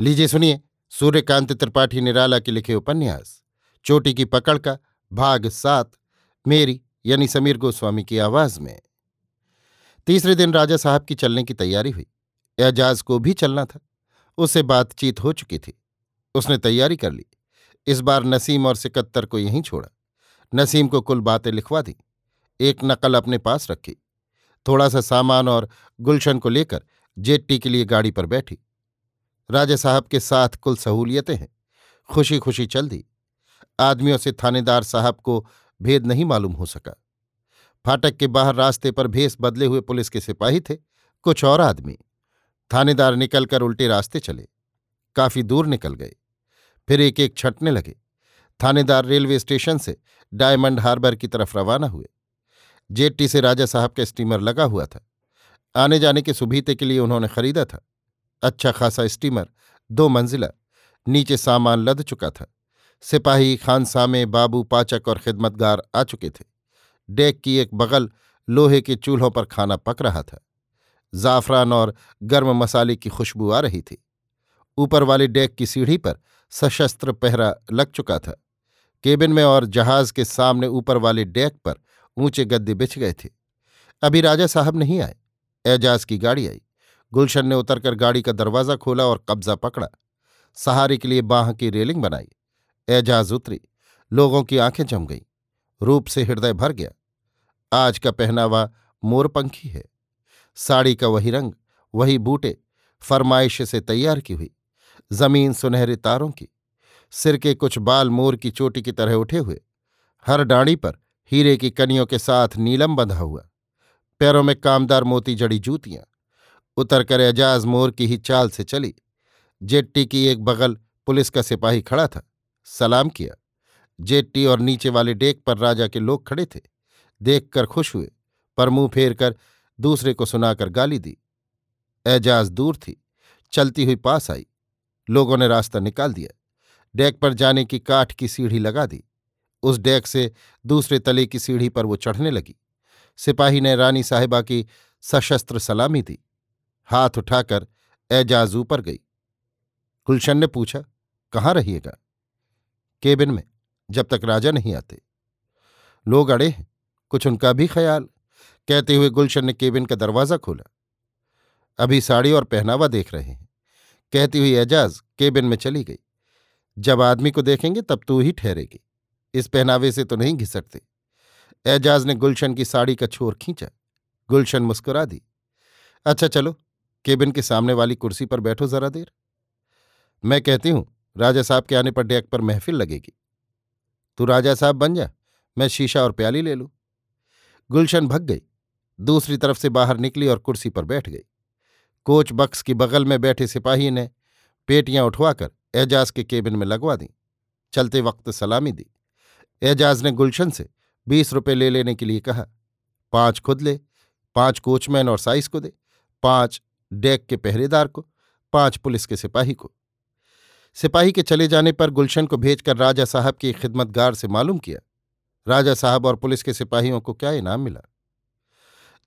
लीजिए सुनिए, सूर्यकांत त्रिपाठी निराला के लिखे उपन्यास। चोटी की पकड़ का भाग सात, मेरी यानी समीर गोस्वामी की आवाज़ में। तीसरे दिन राजा साहब की चलने की तैयारी हुई। एजाज को भी चलना था। उससे बातचीत हो चुकी थी। उसने तैयारी कर ली। इस बार नसीम और सिकत्तर को यहीं छोड़ा। नसीम को कुल बातें लिखवा दी। एक नकल अपने पास रखी। थोड़ा सा सामान और गुलशन को लेकर जेट्टी के लिए गाड़ी पर बैठी। राजा साहब के साथ कुल सहूलियतें हैं। खुशी खुशी चल दी। आदमियों से थानेदार साहब को भेद नहीं मालूम हो सका। फाटक के बाहर रास्ते पर भेस बदले हुए पुलिस के सिपाही थे, कुछ और आदमी। थानेदार निकलकर उल्टे रास्ते चले। काफ़ी दूर निकल गए। फिर एक एक छटने लगे। थानेदार रेलवे स्टेशन से डायमंड हार्बर की तरफ़ रवाना हुए। जेट्टी से राजा साहब का स्टीमर लगा हुआ था। आने जाने के सुबीते के लिए उन्होंने खरीदा था। अच्छा खासा स्टीमर, दो मंजिला, नीचे सामान लद चुका था। सिपाही खानसामे बाबू पाचक और खिदमतगार आ चुके थे। डेक की एक बगल लोहे के चूल्हों पर खाना पक रहा था। जाफरान और गर्म मसाले की खुशबू आ रही थी। ऊपर वाले डेक की सीढ़ी पर सशस्त्र पहरा लग चुका था। केबिन में और जहाज़ के सामने ऊपर वाले डेक पर ऊँचे गद्दे बिछ गए थे। अभी राजा साहब नहीं आए। एजाज की गाड़ी आई। गुलशन ने उतरकर गाड़ी का दरवाज़ा खोला और कब्जा पकड़ा। सहारे के लिए बाह की रेलिंग बनाई। एजाज उतरी। लोगों की आँखें जम गईं। रूप से हृदय भर गया। आज का पहनावा मोरपंखी है। साड़ी का वही रंग, वही बूटे फरमाइश से तैयार की हुई। ज़मीन सुनहरे तारों की। सिर के कुछ बाल मोर की चोटी की तरह उठे हुए। हर डाणी पर हीरे की कनियों के साथ नीलम बंधा हुआ। पैरों में कामदार मोती जड़ी जूतियाँ। उतरकर एजाज मोर की ही चाल से चली। जेट्टी की एक बगल पुलिस का सिपाही खड़ा था। सलाम किया। जेट्टी और नीचे वाले डेक पर राजा के लोग खड़े थे। देखकर खुश हुए। पर मुँह फेर कर दूसरे को सुनाकर गाली दी। एजाज दूर थी। चलती हुई पास आई। लोगों ने रास्ता निकाल दिया। डेक पर जाने की काठ की सीढ़ी लगा दी। उस डेक से दूसरे तले की सीढ़ी पर वो चढ़ने लगी। सिपाही ने रानी साहिबा की सशस्त्र सलामी दी। हाथ उठाकर एजाज ऊपर गई। गुलशन ने पूछा, कहाँ रहिएगा? केबिन में, जब तक राजा नहीं आते। लोग अड़े हैं, कुछ उनका भी ख्याल? कहते हुए गुलशन ने केबिन का दरवाज़ा खोला। अभी साड़ी और पहनावा देख रहे हैं। कहती हुई एजाज केबिन में चली गई। जब आदमी को देखेंगे, तब तू ही ठहरेगी। इस पहनावे से तो नहीं घिसटते। एजाज ने गुलशन की साड़ी का छोर खींचा। गुलशन मुस्कुरा दी। अच्छा चलो केबिन के सामने वाली कुर्सी पर बैठो जरा देर। मैं कहती हूँ, राजा साहब के आने पर डेक पर महफिल लगेगी। तू राजा साहब बन जा, मैं शीशा और प्याली ले लूँ। गुलशन भग गई, दूसरी तरफ़ से बाहर निकली और कुर्सी पर बैठ गई। कोच बक्स की बगल में बैठे सिपाही ने पेटियाँ उठवाकर एजाज के केबिन में लगवा दी। चलते वक्त सलामी दी। एजाज ने गुलशन से बीस रुपए ले लेने के लिए कहा, पाँच खुद ले, पाँच कोचमैन और साइस को दे, पाँच डेक के पहरेदार को, पाँच पुलिस के सिपाही को। सिपाही के चले जाने पर गुलशन को भेजकर राजा साहब की खिदमतगार से मालूम किया। राजा साहब और पुलिस के सिपाहियों को क्या इनाम मिला?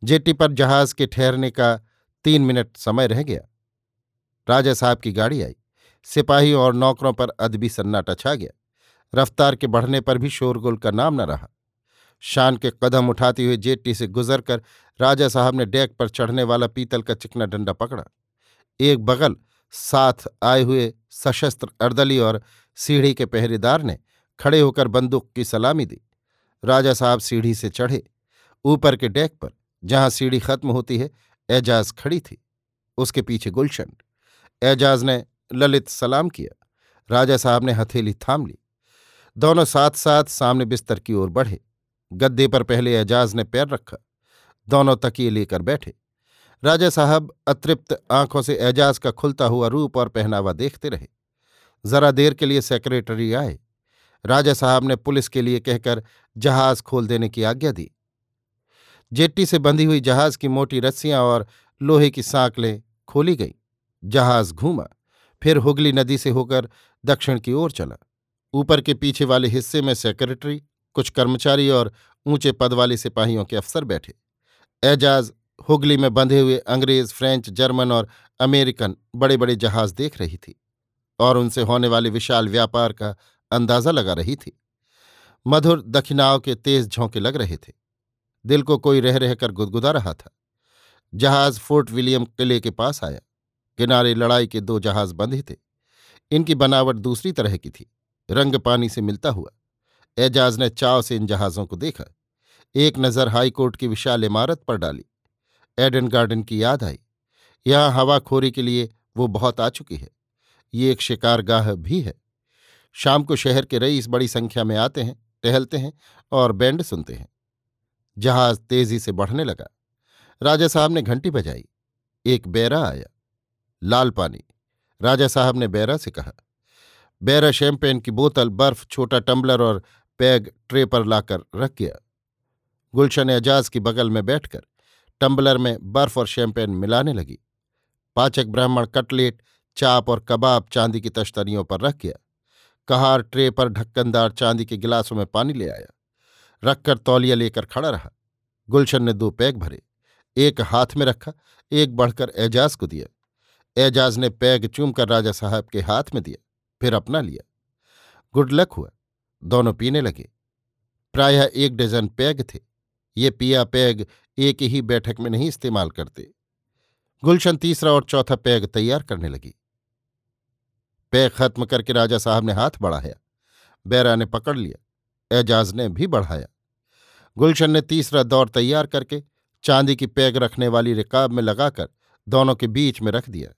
जेटी पर जहाज़ के ठहरने का तीन मिनट समय रह गया। राजा साहब की गाड़ी आई। सिपाहियों और नौकरों पर अदबी सन्नाटा छा गया। रफ्तार के बढ़ने पर भी शोरगुल का नाम न रहा। शान के कदम उठाते हुए जेट्टी से गुजरकर राजा साहब ने डेक पर चढ़ने वाला पीतल का चिकना डंडा पकड़ा। एक बगल साथ आए हुए सशस्त्र अर्दली और सीढ़ी के पहरेदार ने खड़े होकर बंदूक की सलामी दी। राजा साहब सीढ़ी से चढ़े। ऊपर के डेक पर, जहाँ सीढ़ी खत्म होती है, एजाज खड़ी थी। उसके पीछे गुलशन। एजाज ने ललित सलाम किया। राजा साहब ने हथेली थाम ली। दोनों साथ साथ सामने बिस्तर की ओर बढ़े। गद्दे पर पहले एजाज ने पैर रखा। दोनों तकिए लेकर बैठे। राजा साहब अतृप्त आँखों से एजाज का खुलता हुआ रूप और पहनावा देखते रहे। जरा देर के लिए सेक्रेटरी आए। राजा साहब ने पुलिस के लिए कहकर जहाज़ खोल देने की आज्ञा दी। जेट्टी से बंधी हुई जहाज़ की मोटी रस्सियाँ और लोहे की सांकलें खोली गईं। जहाज़ घूमा। फिर हुगली नदी से होकर दक्षिण की ओर चला। ऊपर के पीछे वाले हिस्से में सेक्रेटरी, कुछ कर्मचारी और ऊँचे पद वाले सिपाहियों के अफसर बैठे। एजाज हुगली में बंधे हुए अंग्रेज़, फ्रेंच, जर्मन और अमेरिकन बड़े बड़े जहाज़ देख रही थी और उनसे होने वाले विशाल व्यापार का अंदाज़ा लगा रही थी। मधुर दक्षिणाव के तेज झोंके लग रहे थे। दिल को कोई रह रहकर गुदगुदा रहा था। जहाज़ फोर्ट विलियम किले के पास आया। किनारे लड़ाई के दो जहाज़ बंधे थे। इनकी बनावट दूसरी तरह की थी। रंग पानी से मिलता हुआ। एजाज ने चाव से इन जहाज़ों को देखा। एक नज़र हाईकोर्ट की विशाल इमारत पर डाली। एडन गार्डन की याद आई। यहाँ हवाखोरी के लिए वो बहुत आ चुकी है। ये एक शिकारगाह भी है। शाम को शहर के रईस बड़ी संख्या में आते हैं, टहलते हैं और बैंड सुनते हैं। जहाज़ तेज़ी से बढ़ने लगा। राजा साहब ने घंटी बजाई। एक बैरा आया। लाल पानी। राजा साहब ने बैरा से कहा, बैरा शैम्पेन की बोतल बर्फ़, छोटा टम्बलर और पैग ट्रे पर लाकर रख गया। गुलशन एजाज की बगल में बैठकर टम्बलर में बर्फ़ और शैंपेन मिलाने लगी। पाचक ब्राह्मण कटलेट, चाप और कबाब चांदी की तश्तरियों पर रख गया। कहार ट्रे पर ढक्कनदार चांदी के गिलासों में पानी ले आया। रखकर तौलिया लेकर खड़ा रहा। गुलशन ने दो पैग भरे, एक हाथ में रखा, एक बढ़कर एजाज को दिया। एजाज ने पैग चूमकर राजा साहब के हाथ में दिया, फिर अपना लिया। गुड लक हुआ, दोनों पीने लगे। प्रायः एक डजन पैग थे। ये पिया पैग एक ही बैठक में नहीं इस्तेमाल करते। गुलशन तीसरा और चौथा पैग तैयार करने लगी। पैग खत्म करके राजा साहब ने हाथ बढ़ाया। बैरा ने पकड़ लिया। एजाज ने भी बढ़ाया। गुलशन ने तीसरा दौर तैयार करके चांदी की पैग रखने वाली रिकाब में लगाकर दोनों के बीच में रख दिया।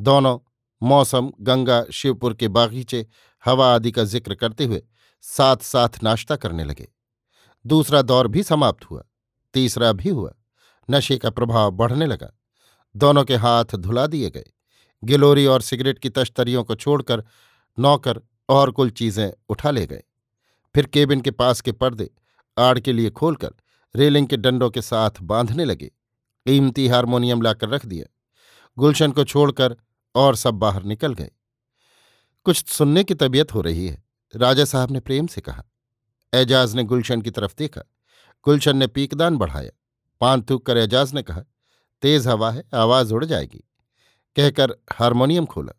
दोनों मौसम, गंगा, शिवपुर के बागीचे, हवा आदि का ज़िक्र करते हुए साथ साथ नाश्ता करने लगे। दूसरा दौर भी समाप्त हुआ, तीसरा भी हुआ। नशे का प्रभाव बढ़ने लगा। दोनों के हाथ धुला दिए गए। गिलोरी और सिगरेट की तश्तरियों को छोड़कर नौकर और कुल चीज़ें उठा ले गए। फिर केबिन के पास के पर्दे आड़ के लिए खोलकर रेलिंग के डंडों के साथ बांधने लगे। कीमती हारमोनियम लाकर रख दिया। गुलशन को छोड़कर और सब बाहर निकल गए। कुछ सुनने की तबीयत हो रही है। राजा साहब ने प्रेम से कहा एजाज ने गुलशन की तरफ़ देखा। गुलशन ने पीकदान बढ़ाया। पान थूक कर एजाज ने कहा, तेज हवा है, आवाज़ उड़ जाएगी। कहकर हारमोनियम खोला।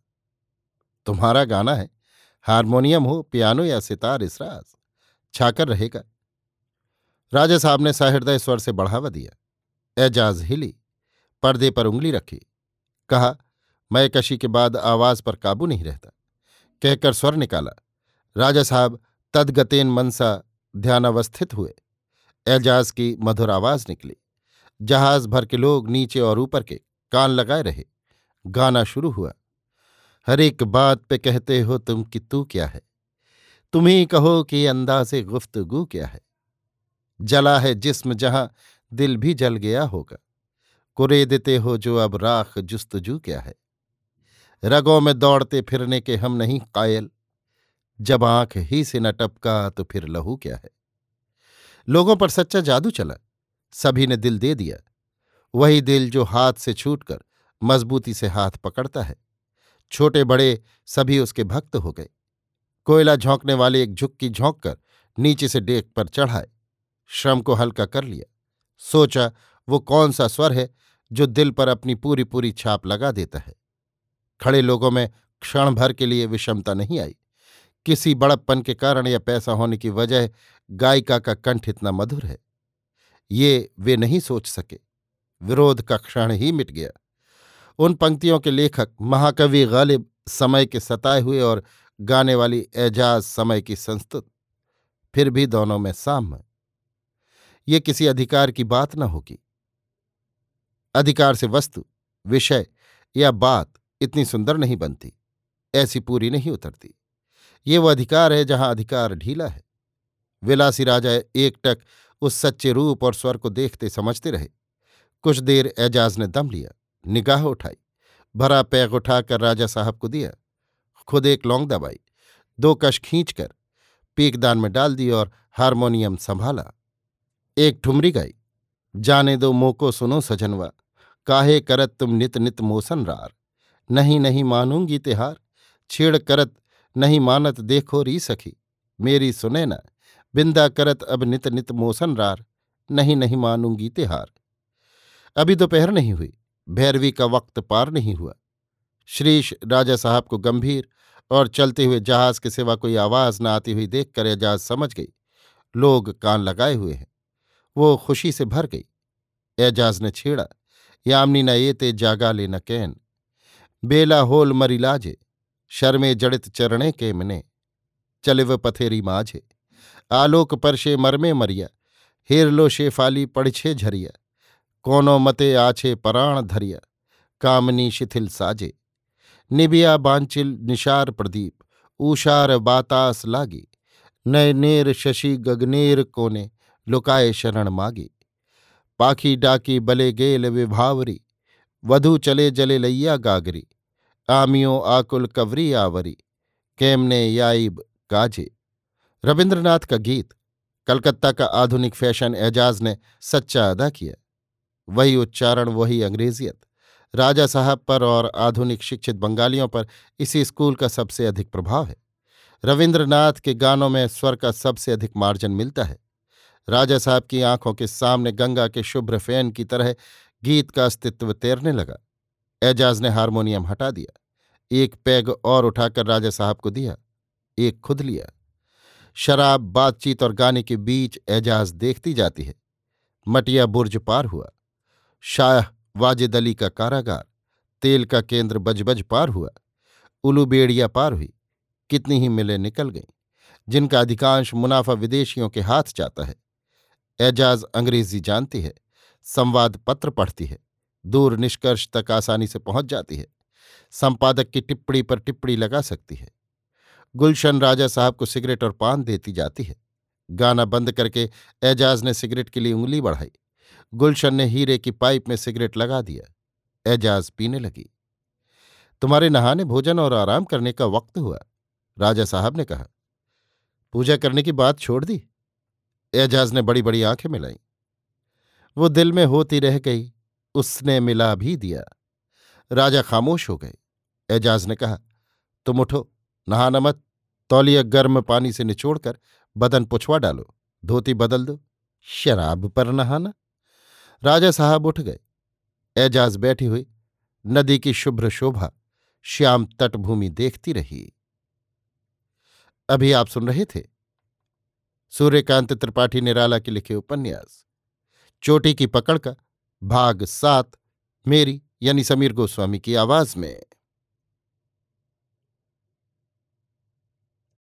तुम्हारा गाना है। हारमोनियम हो, पियानो या सितार इसराज। छाकर रहेगा। राजा साहब ने सहृदय स्वर से बढ़ावा दिया। एजाज हिली, पर्दे पर उंगली रखी। कहा, मैं कशी के बाद आवाज़ पर काबू नहीं रहता। कहकर स्वर निकाला। राजा साहब तदगतेन मनसा ध्यानावस्थित हुए। एजाज की मधुर आवाज़ निकली। जहाज़ भर के लोग नीचे और ऊपर के कान लगाए रहे। गाना शुरू हुआ। हर एक बात पे कहते हो तुम कि तू क्या है? तुम ही कहो कि अंदाजे गुफ्तगु क्या है? जला है जिस्म जहाँ दिल भी जल गया होगा। कुरे देते हो जो अब राख जुस्तजू क्या है? रगों में दौड़ते फिरने के हम नहीं कायल। जब आँख ही से न टपका तो फिर लहू क्या है? लोगों पर सच्चा जादू चला। सभी ने दिल दे दिया। वही दिल जो हाथ से छूटकर मजबूती से हाथ पकड़ता है। छोटे बड़े सभी उसके भक्त हो गए। कोयला झोंकने वाले एक झुक्की झोंक कर नीचे से डेक पर चढ़ाए। श्रम को हल्का कर लिया। सोचा, वो कौन सा स्वर है जो दिल पर अपनी पूरी पूरी छाप लगा देता है? खड़े लोगों में क्षण भर के लिए विषमता नहीं आई। किसी बड़प्पन के कारण या पैसा होने की वजह गायिका का कंठ इतना मधुर है। ये वे नहीं सोच सके। विरोध का क्षण ही मिट गया। उन पंक्तियों के लेखक महाकवि गालिब समय के सताए हुए और गाने वाली एजाज समय की संस्तुत। फिर भी दोनों में साम्य। ये किसी अधिकार की बात न होगी। अधिकार से वस्तु, विषय या बात इतनी सुंदर नहीं बनती। ऐसी पूरी नहीं उतरती। ये वो अधिकार है जहाँ अधिकार ढीला है। विलासी राजा एकटक उस सच्चे रूप और स्वर को देखते समझते रहे। कुछ देर एजाज ने दम लिया, निगाह उठाई, भरा पैग उठाकर राजा साहब को दिया। खुद एक लौंग दबाई, दो कश खींचकर पीकदान में डाल दी और हारमोनियम संभाला। एक ठुमरी गाई, जाने दो मोको सुनो सजनवा, काहे करत तुम नित नित मोसन रार। नहीं नहीं मानूँगी तिहार, छेड़ करत नहीं मानत देखो री सखी। मेरी सुने न, बिंदा करत अब नित नित मोसन रार, नहीं नहीं मानूँगी तिहार। अभी दोपहर नहीं हुई, भैरवी का वक्त पार नहीं हुआ। श्रीश राजा साहब को गंभीर और चलते हुए जहाज़ के सिवा कोई आवाज़ न आती हुई देखकर एजाज समझ गई। लोग कान लगाए हुए हैं। वो खुशी से भर गई। एजाज ने छेड़ा, यामनी न एते जागा ले न कैन। बेला होल मरी लाजे शर्मे जड़ित चरणे के मने। चले व पथेरी माझे। आलोक परशे मरमे मरिया। हेरलो शेफाली पड़छे झरिया। कोनो मते आछे पराण धरिया। कामनी शिथिल साजे। निबिया बांचिल निशार प्रदीप। ऊषार बातास लागी। नय नेर शशि गगनेर कोने। लुकाए शरण मागी। पाखी डाकी बले गेल विभावरी। वधु चले जले लैया गागरी। आमियो आकुल कवरी आवरी, केमने याइब काजे रविन्द्रनाथ का गीत, कलकत्ता का आधुनिक फ़ैशन एजाज ने सच्चा अदा किया। वही उच्चारण, वही अंग्रेजियत। राजा साहब पर और आधुनिक शिक्षित बंगालियों पर इसी स्कूल का सबसे अधिक प्रभाव है। रविन्द्रनाथ के गानों में स्वर का सबसे अधिक मार्जन मिलता है। राजा साहब की आँखों के सामने गंगा के शुभ्र फ़ैन की तरह गीत का अस्तित्व तैरने लगा। एजाज ने हारमोनियम हटा दिया। एक पैग और उठाकर राजा साहब को दिया, एक खुद लिया। शराब, बातचीत और गाने के बीच एजाज देखती जाती है। मटिया बुर्ज पार हुआ। शाह वाजिद अली का कारागार, तेल का केंद्र बजबज पार हुआ। उलूबेड़िया पार हुई। कितनी ही मिलें निकल गईं, जिनका अधिकांश मुनाफा विदेशियों के हाथ जाता है। एजाज अंग्रेज़ी जानती है, संवाद पत्र पढ़ती है। दूर निष्कर्ष तक आसानी से पहुँच जाती है। संपादक की टिप्पणी पर टिप्पणी लगा सकती है। गुलशन राजा साहब को सिगरेट और पान देती जाती है। गाना बंद करके एजाज ने सिगरेट के लिए उंगली बढ़ाई। गुलशन ने हीरे की पाइप में सिगरेट लगा दिया। एजाज पीने लगी। तुम्हारे नहाने, भोजन और आराम करने का वक्त हुआ, राजा साहब ने कहा। पूजा करने की बात छोड़ दी? एजाज ने बड़ी बड़ी आँखें मिलाई। वो दिल में होती रह गई। उसने मिला भी दिया। राजा खामोश हो गए। एजाज ने कहा, तुम उठो, नहाना मत। तौलिया गर्म पानी से निचोड़कर बदन पुछवा डालो। धोती बदल दो। शराब पर नहाना। राजा साहब उठ गए। एजाज बैठी हुई, नदी की शुभ्र शोभा श्याम तटभूमि देखती रही। अभी आप सुन रहे थे सूर्यकांत त्रिपाठी निराला के लिखे उपन्यास, चोटी की पकड़ का भाग सात मेरी यानी समीर गोस्वामी की आवाज़ में।